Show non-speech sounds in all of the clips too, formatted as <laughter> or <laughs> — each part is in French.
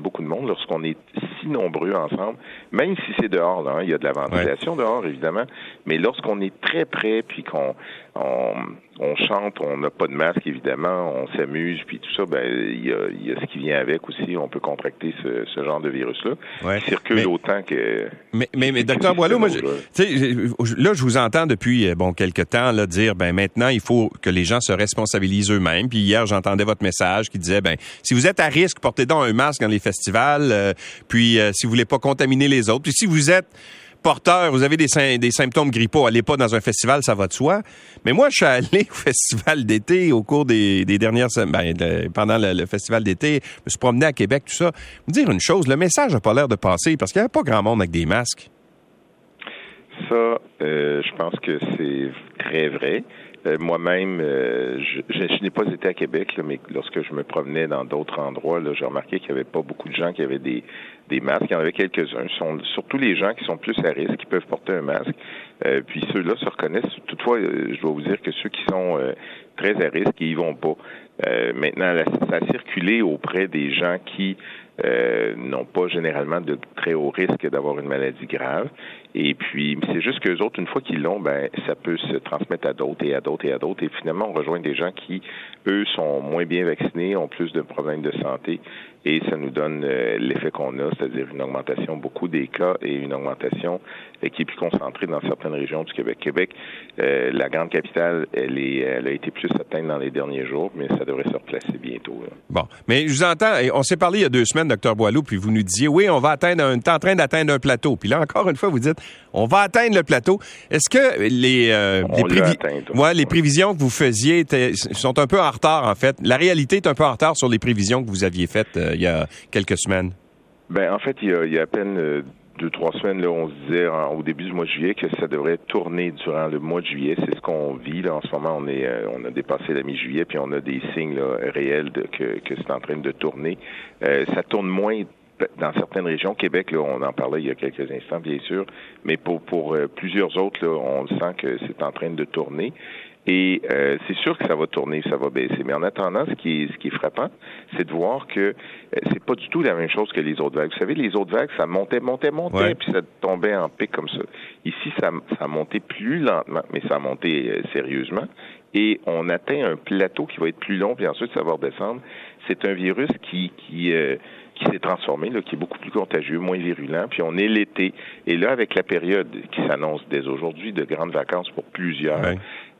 beaucoup de monde lorsqu'on est si nombreux ensemble, même si c'est dehors, là, hein, il y a de la ventilation dehors, évidemment, mais lorsqu'on est très près, puis qu'on on, chante, on n'a pas de masque, évidemment, on s'amuse, puis tout ça, ben il y a, y a, ce qui vient avec aussi, on peut contracter ce, ce genre de virus-là, ouais. qui circule autant que... Mais, mais, mais docteur Boileau, moi, je, là, je vous entends depuis, bon, quelques temps, là, dire, ben maintenant, il faut que les gens se responsabilisent eux-mêmes, puis hier, j'entendais votre message qui disait, ben si vous êtes à risque, portez donc un masque dans les festivals, euh, puis euh, si vous voulez pas contaminer les autres, puis si vous êtes porteur, vous avez des, symptômes grippaux, allez pas dans un festival, ça va de soi. Mais moi, je suis allé au <laughs> festival d'été au cours des, dernières semaines, ben, pendant le, festival d'été, je me suis promené à Québec, tout ça. Me dire une chose, le message n'a pas l'air de passer parce qu'il n'y a pas grand monde avec des masques. Ça, euh, je pense que c'est très vrai. Euh, Moi-même, euh, je, je, n'ai pas été à Québec, là, mais lorsque je me promenais dans d'autres endroits, j'ai remarqué qu'il n'y avait pas beaucoup de gens qui avaient des, des masques. Il y en avait quelques-uns. sont surtout les gens qui sont plus à risque, qui peuvent porter un masque. Euh, puis ceux-là se reconnaissent. Toutefois, je dois vous dire que ceux qui sont très à risque, ils y vont pas. maintenant, ça a circulé auprès des gens qui euh, n'ont pas généralement de très haut risque d'avoir une maladie grave. Et puis, c'est juste qu'eux autres, une fois qu'ils l'ont, ben, ça peut se transmettre à d'autres et à d'autres et à d'autres. Et finalement, on rejoint des gens qui, eux, sont moins bien vaccinés, ont plus de problèmes de santé. Et ça nous donne euh, l'effet qu'on a, c'est-à-dire une augmentation beaucoup des cas et une augmentation euh, qui est plus concentrée dans certaines régions du Québec. Québec, euh, la grande capitale, elle, est, elle a été plus atteinte dans les derniers jours, mais ça devrait se replacer bientôt. Là. Bon, mais je vous entends, on s'est parlé il y a deux semaines, docteur Boileau, puis vous nous disiez, oui, on va atteindre, on est en train d'atteindre un plateau. Puis là, encore une fois, vous dites, on va atteindre le plateau. Est-ce que les, euh, les, prévi atteint, ouais, les prévisions que vous faisiez sont un peu en retard, en fait? La réalité est un peu en retard sur les prévisions que vous aviez faites euh, il y a quelques semaines. Ben, en fait, il y a, il y a à peine euh, deux, trois semaines, là, on se disait en, au début du mois de juillet que ça devrait tourner durant le mois de juillet. C'est ce qu'on vit là en ce moment. On est, euh, on a dépassé la mi-juillet, puis on a des signes là, réels de, que, que c'est en train de tourner. Euh, ça tourne moins dans certaines régions, Québec, là, on en parlait il y a quelques instants, bien sûr, mais pour, pour euh, plusieurs autres, là, on sent que c'est en train de tourner. Et euh, c'est sûr que ça va tourner, ça va baisser. Mais en attendant, ce qui est, ce qui est frappant, c'est de voir que euh, c'est pas du tout la même chose que les autres vagues. Vous savez, les autres vagues, ça montait, montait, montait, ouais. puis ça tombait en pic comme ça. Ici, ça, ça a monté plus lentement, mais ça a monté euh, sérieusement. Et on atteint un plateau qui va être plus long, puis ensuite ça va redescendre. C'est un virus qui, qui euh, qui s'est transformé, là, qui est beaucoup plus contagieux, moins virulent. Puis on est l'été. Et là, avec la période qui s'annonce dès aujourd'hui de grandes vacances pour plusieurs,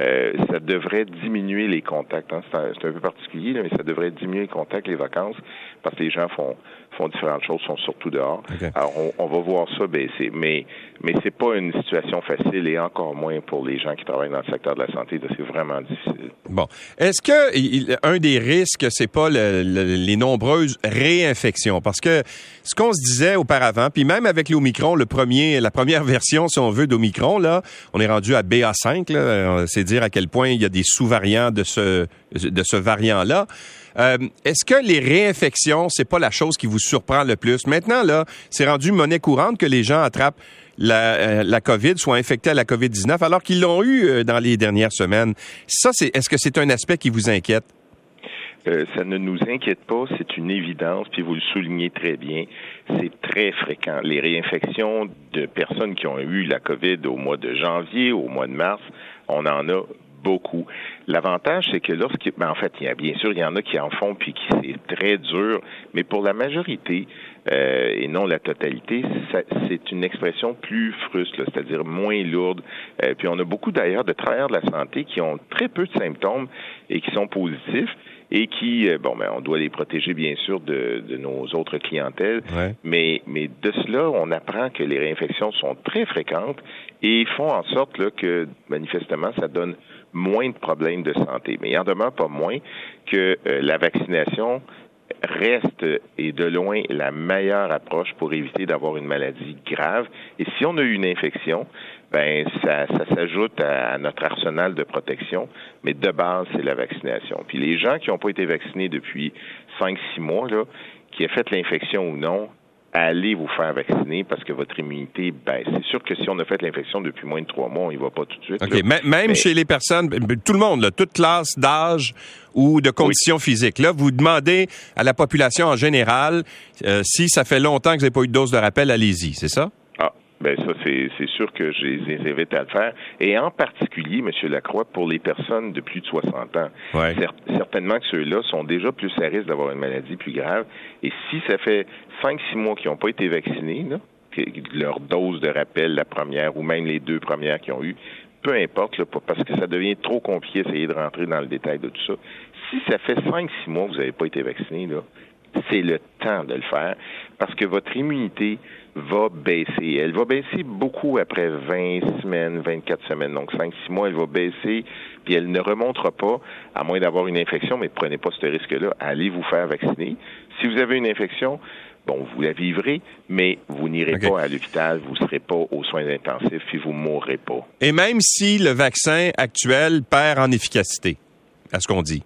euh, ça devrait diminuer les contacts. Hein. C'est un, un, peu particulier, là, mais ça devrait diminuer les contacts, les vacances, parce que les gens font font différentes choses, sont surtout dehors. Okay. Alors, on, on, va voir ça baisser. Mais, mais c'est pas une situation facile et encore moins pour les gens qui travaillent dans le secteur de la santé. C'est vraiment difficile. Bon. Est-ce que il, un des risques, c'est pas le, le, les nombreuses réinfections? Parce que ce qu'on se disait auparavant, puis même avec l'Omicron, le premier, la première version, si on veut, d'Omicron, là, on est rendu à BA5, là. C'est dire à quel point il y a des sous-variants de ce, de ce variant-là. Euh, Est-ce que les réinfections, c'est pas la chose qui vous surprend le plus? Maintenant, là, c'est rendu monnaie courante que les gens attrapent la, euh, COVID, soient infectés à la COVID-19, alors qu'ils l'ont eu euh, dans les dernières semaines. Ça, est-ce que c'est un aspect qui vous inquiète? Ça ne nous inquiète pas, c'est une évidence, puis vous le soulignez très bien, c'est très fréquent. Les réinfections de personnes qui ont eu la COVID au mois de janvier, au mois de mars, on en a beaucoup. L'avantage, c'est que lorsqu'il, ben en fait, il y a bien sûr, il y en a qui en font puis qui c'est très dur, mais pour la majorité euh, et non la totalité, ça, c'est une expression plus fruste, c'est-à-dire moins lourde. Euh, puis on a beaucoup d'ailleurs de travailleurs de la santé qui ont très peu de symptômes et qui sont positifs et qui, bon, ben, on doit les protéger bien sûr de, de nos autres clientèles, ouais. mais, mais de cela, on apprend que les réinfections sont très fréquentes et font en sorte là, que manifestement, ça donne moins de problèmes de santé. Mais il en demeure pas moins que euh, la vaccination reste et de loin la meilleure approche pour éviter d'avoir une maladie grave. Et si on a eu une infection, ben ça, ça s'ajoute à, à, notre arsenal de protection, mais de base, c'est la vaccination. Puis les gens qui n'ont pas été vaccinés depuis cinq, six mois, là, qui aient fait l'infection ou non, allez vous faire vacciner parce que votre immunité baisse. C'est sûr que si on a fait l'infection depuis moins de trois mois, on y va pas tout de suite. OK. Même chez les personnes, tout le monde, toute classe d'âge ou de conditions physiques. Là, vous demandez à la population en général euh, si ça fait longtemps que vous n'avez pas eu de dose de rappel, allez-y, c'est ça? Ben ça, c'est sûr que je les invite à le faire. Et en particulier, M. Lacroix, pour les personnes de plus de 60 ans. certainement que ceux-là sont déjà plus à risque d'avoir une maladie plus grave. Et si ça fait 5-6 mois qu'ils n'ont pas été vaccinés, là, leur dose de rappel, la première, ou même les deux premières qu'ils ont eues, peu importe, là, parce que ça devient trop compliqué d'essayer de rentrer dans le détail de tout ça. Si ça fait 5-6 mois que vous n'avez pas été vacciné, là, c'est le temps de le faire parce que votre immunité va baisser. Elle va baisser beaucoup après 20 semaines, 24 semaines, donc 5-6 mois, elle va baisser, puis elle ne remontera pas, à moins d'avoir une infection, mais prenez pas ce risque-là. Allez vous faire vacciner. Si vous avez une infection, bon, vous la vivrez, mais vous n'irez pas à l'hôpital, vous ne serez pas aux soins intensifs, puis vous ne mourrez pas. Et même si le vaccin actuel perd en efficacité, à ce qu'on dit?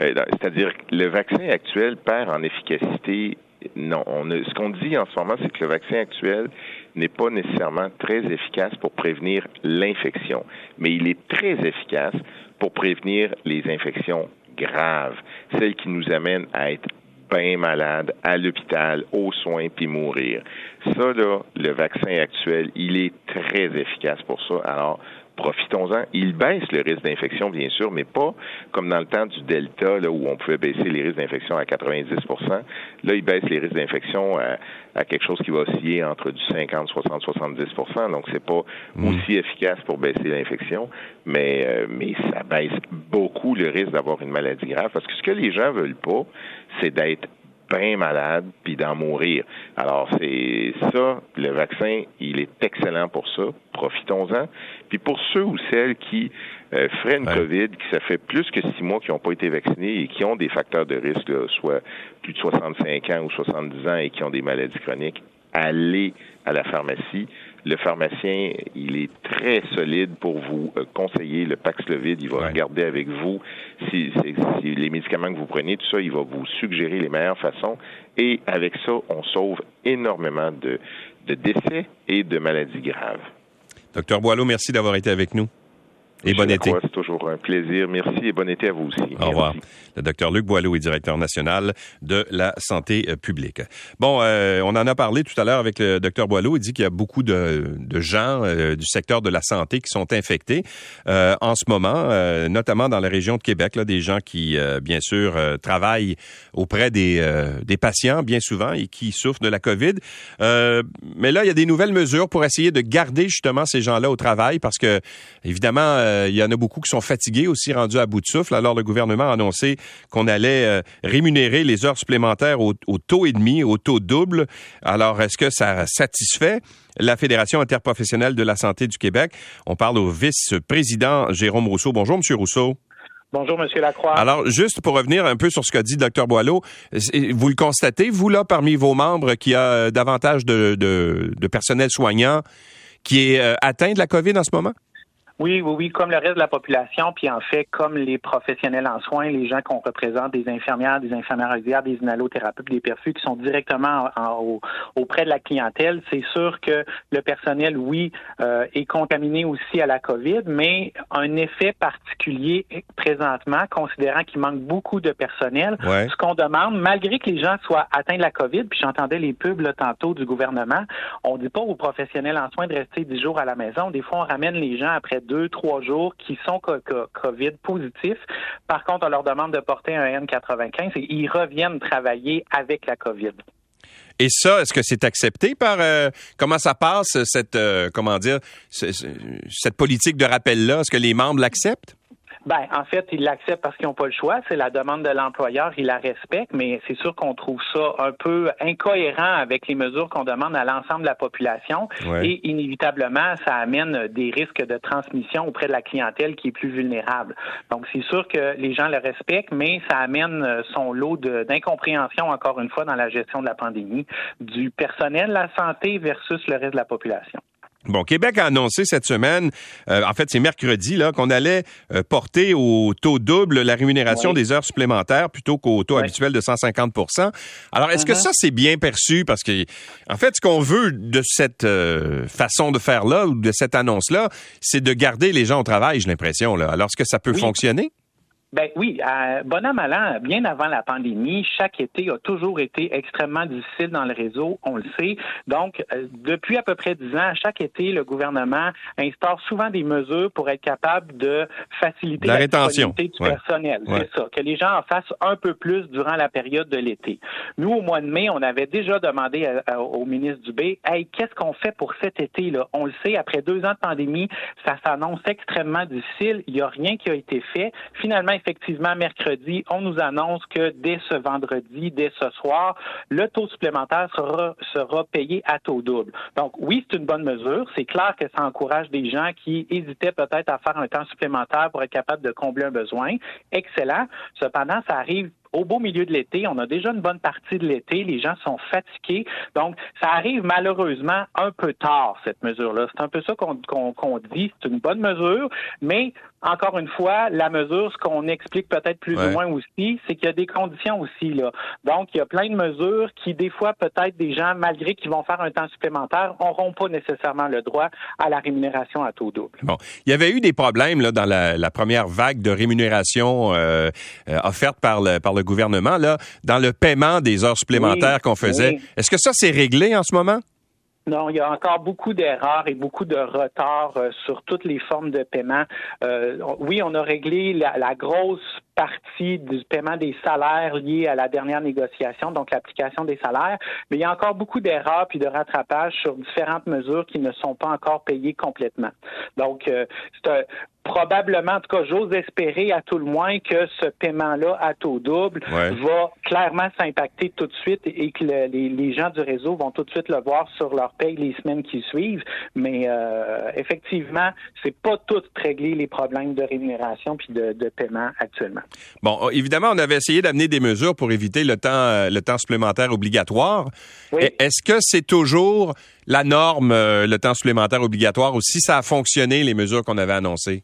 Euh, c'est-à-dire que le vaccin actuel perd en efficacité. Non, on ce qu'on dit en ce moment, c'est que le vaccin actuel n'est pas nécessairement très efficace pour prévenir l'infection, mais il est très efficace pour prévenir les infections graves, celles qui nous amènent à être bien malades, à l'hôpital, aux soins, puis mourir. Ça, là, le vaccin actuel, il est très efficace pour ça. Alors, profitons-en. Il baisse le risque d'infection, bien sûr, mais pas comme dans le temps du Delta, là, où on pouvait baisser les risques d'infection à 90% Là, il baisse les risques d'infection à, quelque chose qui va osciller entre du 50, 60, 70% Donc, c'est pas mm. aussi efficace pour baisser l'infection, mais, euh, mais ça baisse beaucoup le risque d'avoir une maladie grave. Parce que ce que les gens veulent pas, c'est d'être bien malade puis d'en mourir. Alors c'est ça, le vaccin, il est excellent pour ça. Profitons-en. Puis pour ceux ou celles qui euh, freinent COVID, qui ça fait plus que six mois qui n'ont pas été vaccinés et qui ont des facteurs de risque, soit plus de 65 ans ou 70 ans et qui ont des maladies chroniques, allez à la pharmacie. Le pharmacien, il est très solide pour vous euh, conseiller le Paxlovid. Il va regarder avec vous si, les médicaments que vous prenez, tout ça, il va vous suggérer les meilleures façons. Et avec ça, on sauve énormément de, de décès et de maladies graves. Docteur Boileau, merci d'avoir été avec nous. Et bon été. C'est toujours un plaisir. Merci et bon été à vous aussi. Au revoir. Le docteur Luc Boileau est directeur national de la santé euh, publique. Bon, euh, on en a parlé tout à l'heure avec le docteur Boileau. Il dit qu'il y a beaucoup de, de gens euh, du secteur de la santé qui sont infectés en ce moment, notamment dans la région de Québec, là, des gens qui, bien sûr, travaillent auprès des, des patients bien souvent et qui souffrent de la COVID. mais là, il y a des nouvelles mesures pour essayer de garder justement ces gens-là au travail parce que, évidemment, il y en a beaucoup qui sont fatigués aussi, rendus à bout de souffle. Alors, le gouvernement a annoncé qu'on allait euh, rémunérer les heures supplémentaires au, taux et demi, au taux double. Alors, est-ce que ça satisfait la Fédération interprofessionnelle de la santé du Québec? On parle au vice-président Jérôme Rousseau. Bonjour, Monsieur Rousseau. Bonjour, M. Lacroix. Alors, juste pour revenir un peu sur ce qu'a dit le Dr Boileau, vous le constatez, vous, là, parmi vos membres, qu'il y a davantage de, de personnel soignant qui est euh, atteint de la COVID en ce moment? Oui, oui, oui, comme le reste de la population, puis en fait, comme les professionnels en soins, les gens qu'on représente, des infirmières, des infirmières auxiliaires, des inhalothérapeutes, des perfus, qui sont directement auprès de la clientèle, c'est sûr que le personnel, oui, euh, est contaminé aussi à la COVID, mais un effet particulier présentement, considérant qu'il manque beaucoup de personnel. Ce qu'on demande, malgré que les gens soient atteints de la COVID, puis j'entendais les pubs là, tantôt du gouvernement, on dit pas aux professionnels en soins de rester dix jours à la maison. Des fois, on ramène les gens après deux, trois jours qui sont COVID positifs. Par contre, on leur demande de porter un N95 et ils reviennent travailler avec la COVID. Et ça, est-ce que c'est accepté par euh, comment ça passe cette euh, comment dire cette politique de rappel là Est-ce que les membres l'acceptent? Ben, en fait, ils l'acceptent parce qu'ils n'ont pas le choix. C'est la demande de l'employeur, ils la respectent, mais c'est sûr qu'on trouve ça un peu incohérent avec les mesures qu'on demande à l'ensemble de la population. Et inévitablement, ça amène des risques de transmission auprès de la clientèle qui est plus vulnérable. Donc, c'est sûr que les gens le respectent, mais ça amène son lot d'incompréhension, encore une fois, dans la gestion de la pandémie, du personnel de la santé versus le reste de la population. Bon, Québec a annoncé cette semaine, euh, en fait c'est mercredi, là, qu'on allait euh, porter au taux double la rémunération des heures supplémentaires plutôt qu'au taux habituel de 150% Alors, est-ce que uh-huh. ça c'est bien perçu? Parce que, en fait, ce qu'on veut de cette euh, façon de faire là, ou de cette annonce-là, c'est de garder les gens au travail, j'ai l'impression. Là. Alors, est-ce que ça peut fonctionner? Ben oui, à bon an, mal an, bien avant la pandémie, chaque été a toujours été extrêmement difficile dans le réseau, on le sait. Donc, euh, depuis à peu près dix ans, chaque été, le gouvernement instaure souvent des mesures pour être capable de faciliter la, la du personnel. C'est ça, que les gens en fassent un peu plus durant la période de l'été. Nous, au mois de mai, on avait déjà demandé au ministre Dubé, hey, qu'est-ce qu'on fait pour cet été-là? On le sait, après deux ans de pandémie, ça s'annonce extrêmement difficile. Il n'y a rien qui a été fait. Finalement, effectivement, mercredi, on nous annonce que dès ce vendredi, dès ce soir, le taux supplémentaire sera, payé à taux double. Donc, oui, c'est une bonne mesure. C'est clair que ça encourage des gens qui hésitaient peut-être à faire un temps supplémentaire pour être capable de combler un besoin. Excellent. Cependant, ça arrive au beau milieu de l'été. On a déjà une bonne partie de l'été. Les gens sont fatigués. Donc, ça arrive malheureusement un peu tard, cette mesure-là. C'est un peu ça qu'on dit. C'est une bonne mesure, mais encore une fois, la mesure, ce qu'on explique peut-être plus ou moins aussi, c'est qu'il y a des conditions aussi. là. Donc, il y a plein de mesures qui, des fois, peut-être des gens, malgré qu'ils vont faire un temps supplémentaire, n'auront pas nécessairement le droit à la rémunération à taux double. Bon, il y avait eu des problèmes là, dans la, première vague de rémunération euh, euh, offerte par le, par le gouvernement, là, dans le paiement des heures supplémentaires qu'on faisait. Est-ce que ça, c'est réglé en ce moment? Non, il y a encore beaucoup d'erreurs et beaucoup de retards euh, sur toutes les formes de paiement. Euh, oui, on a réglé la, la, grosse partie du paiement des salaires liés à la dernière négociation, donc l'application des salaires, mais il y a encore beaucoup d'erreurs puis de rattrapages sur différentes mesures qui ne sont pas encore payées complètement. Donc, euh, c'est un, probablement, en tout cas, j'ose espérer à tout le moins que ce paiement-là à taux double va clairement s'impacter tout de suite et que les, gens du réseau vont tout de suite le voir sur leur paye les semaines qui suivent. Mais euh, effectivement, c'est pas tout réglé les problèmes de rémunération puis de, paiement actuellement. Bon, euh, évidemment, on avait essayé d'amener des mesures pour éviter le temps, euh, le temps supplémentaire obligatoire. Est-ce que c'est toujours la norme, le temps supplémentaire obligatoire, ou si ça a fonctionné, les mesures qu'on avait annoncées?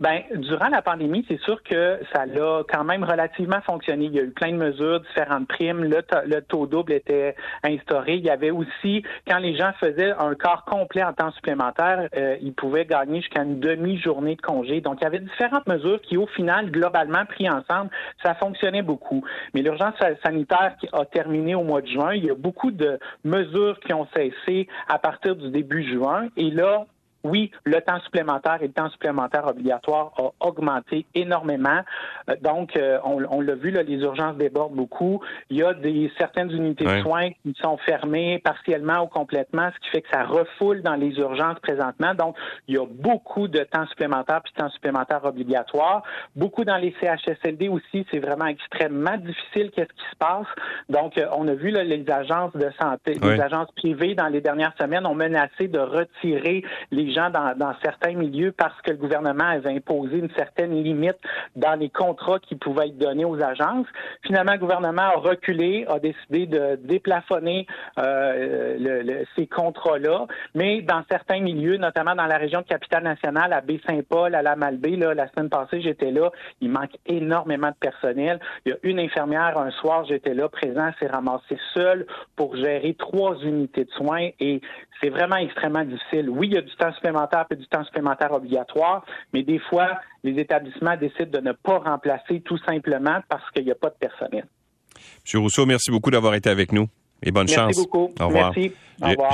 Ben, durant la pandémie, c'est sûr que ça a quand même relativement fonctionné. Il y a eu plein de mesures, différentes primes. Le, le taux double était instauré. Il y avait aussi, quand les gens faisaient un quart complet en temps supplémentaire, euh, ils pouvaient gagner jusqu'à une demi-journée de congé. Donc, il y avait différentes mesures qui, au final, globalement pris ensemble, ça fonctionnait beaucoup. Mais l'urgence sanitaire qui a terminé au mois de juin, il y a beaucoup de mesures qui ont cessé à partir du début juin. Et là, oui, le temps supplémentaire et le temps supplémentaire obligatoire a augmenté énormément. Euh, donc, euh, on, l'a vu, là, les urgences débordent beaucoup. Il y a des certaines unités de soins qui sont fermées partiellement ou complètement, ce qui fait que ça refoule dans les urgences présentement. Donc, il y a beaucoup de temps supplémentaire puis de temps supplémentaire obligatoire. Beaucoup dans les CHSLD aussi, c'est vraiment extrêmement difficile qu'est-ce qui se passe. Donc, euh, on a vu là, les agences de santé, les agences privées dans les dernières semaines ont menacé de retirer les gens dans, certains milieux parce que le gouvernement avait imposé une certaine limite dans les contrats qui pouvaient être donnés aux agences. Finalement, le gouvernement a reculé, a décidé de déplafonner euh, ces contrats-là, mais dans certains milieux, notamment dans la région de Capitale-Nationale, à Baie-Saint-Paul, à la Malbaie, là, la semaine passée, j'étais là, il manque énormément de personnel. Il y a une infirmière, un soir, j'étais là, présent, s'est ramassée seule pour gérer trois unités de soins et c'est vraiment extrêmement difficile. Oui, il y a du temps et du temps supplémentaire obligatoire, mais des fois, les établissements décident de ne pas remplacer tout simplement parce qu'il n'y a pas de personnel. M. Rousseau, merci beaucoup d'avoir été avec nous et bonne chance. Merci beaucoup. Au revoir. Merci.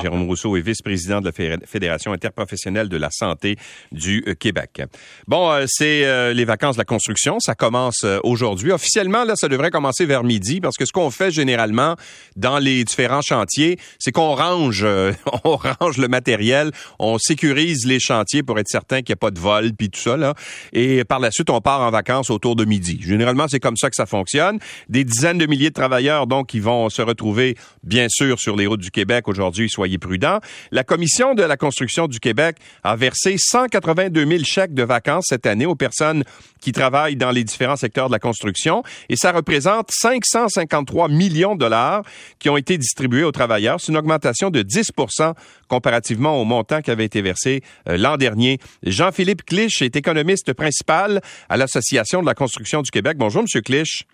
Jérôme Rousseau est vice-président de la Fédération interprofessionnelle de la santé du euh, Québec. Bon, euh, c'est euh, les vacances de la construction. Ça commence aujourd'hui. Officiellement, là, ça devrait commencer vers midi parce que ce qu'on fait généralement dans les différents chantiers, c'est qu'on range, <laughs> on range le matériel, on sécurise les chantiers pour être certain qu'il n'y a pas de vol puis tout ça. Là. Et par la suite, on part en vacances autour de midi. Généralement, c'est comme ça que ça fonctionne. Des dizaines de milliers de travailleurs, donc, qui vont se retrouver bien sûr, sur les routes du Québec aujourd'hui, soyez prudents. La Commission de la construction du Québec a versé 182 000 chèques de vacances cette année aux personnes qui travaillent dans les différents secteurs de la construction et ça représente 553 millions de dollars qui ont été distribués aux travailleurs. C'est une augmentation de 10% comparativement au montant qui avait été versé euh, l'an dernier. Jean-Philippe Clich est économiste principal à l'Association de la construction du Québec. Bonjour, Monsieur Clich.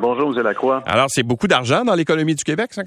Bonjour, M. Lacroix. Alors, c'est beaucoup d'argent dans l'économie du Québec,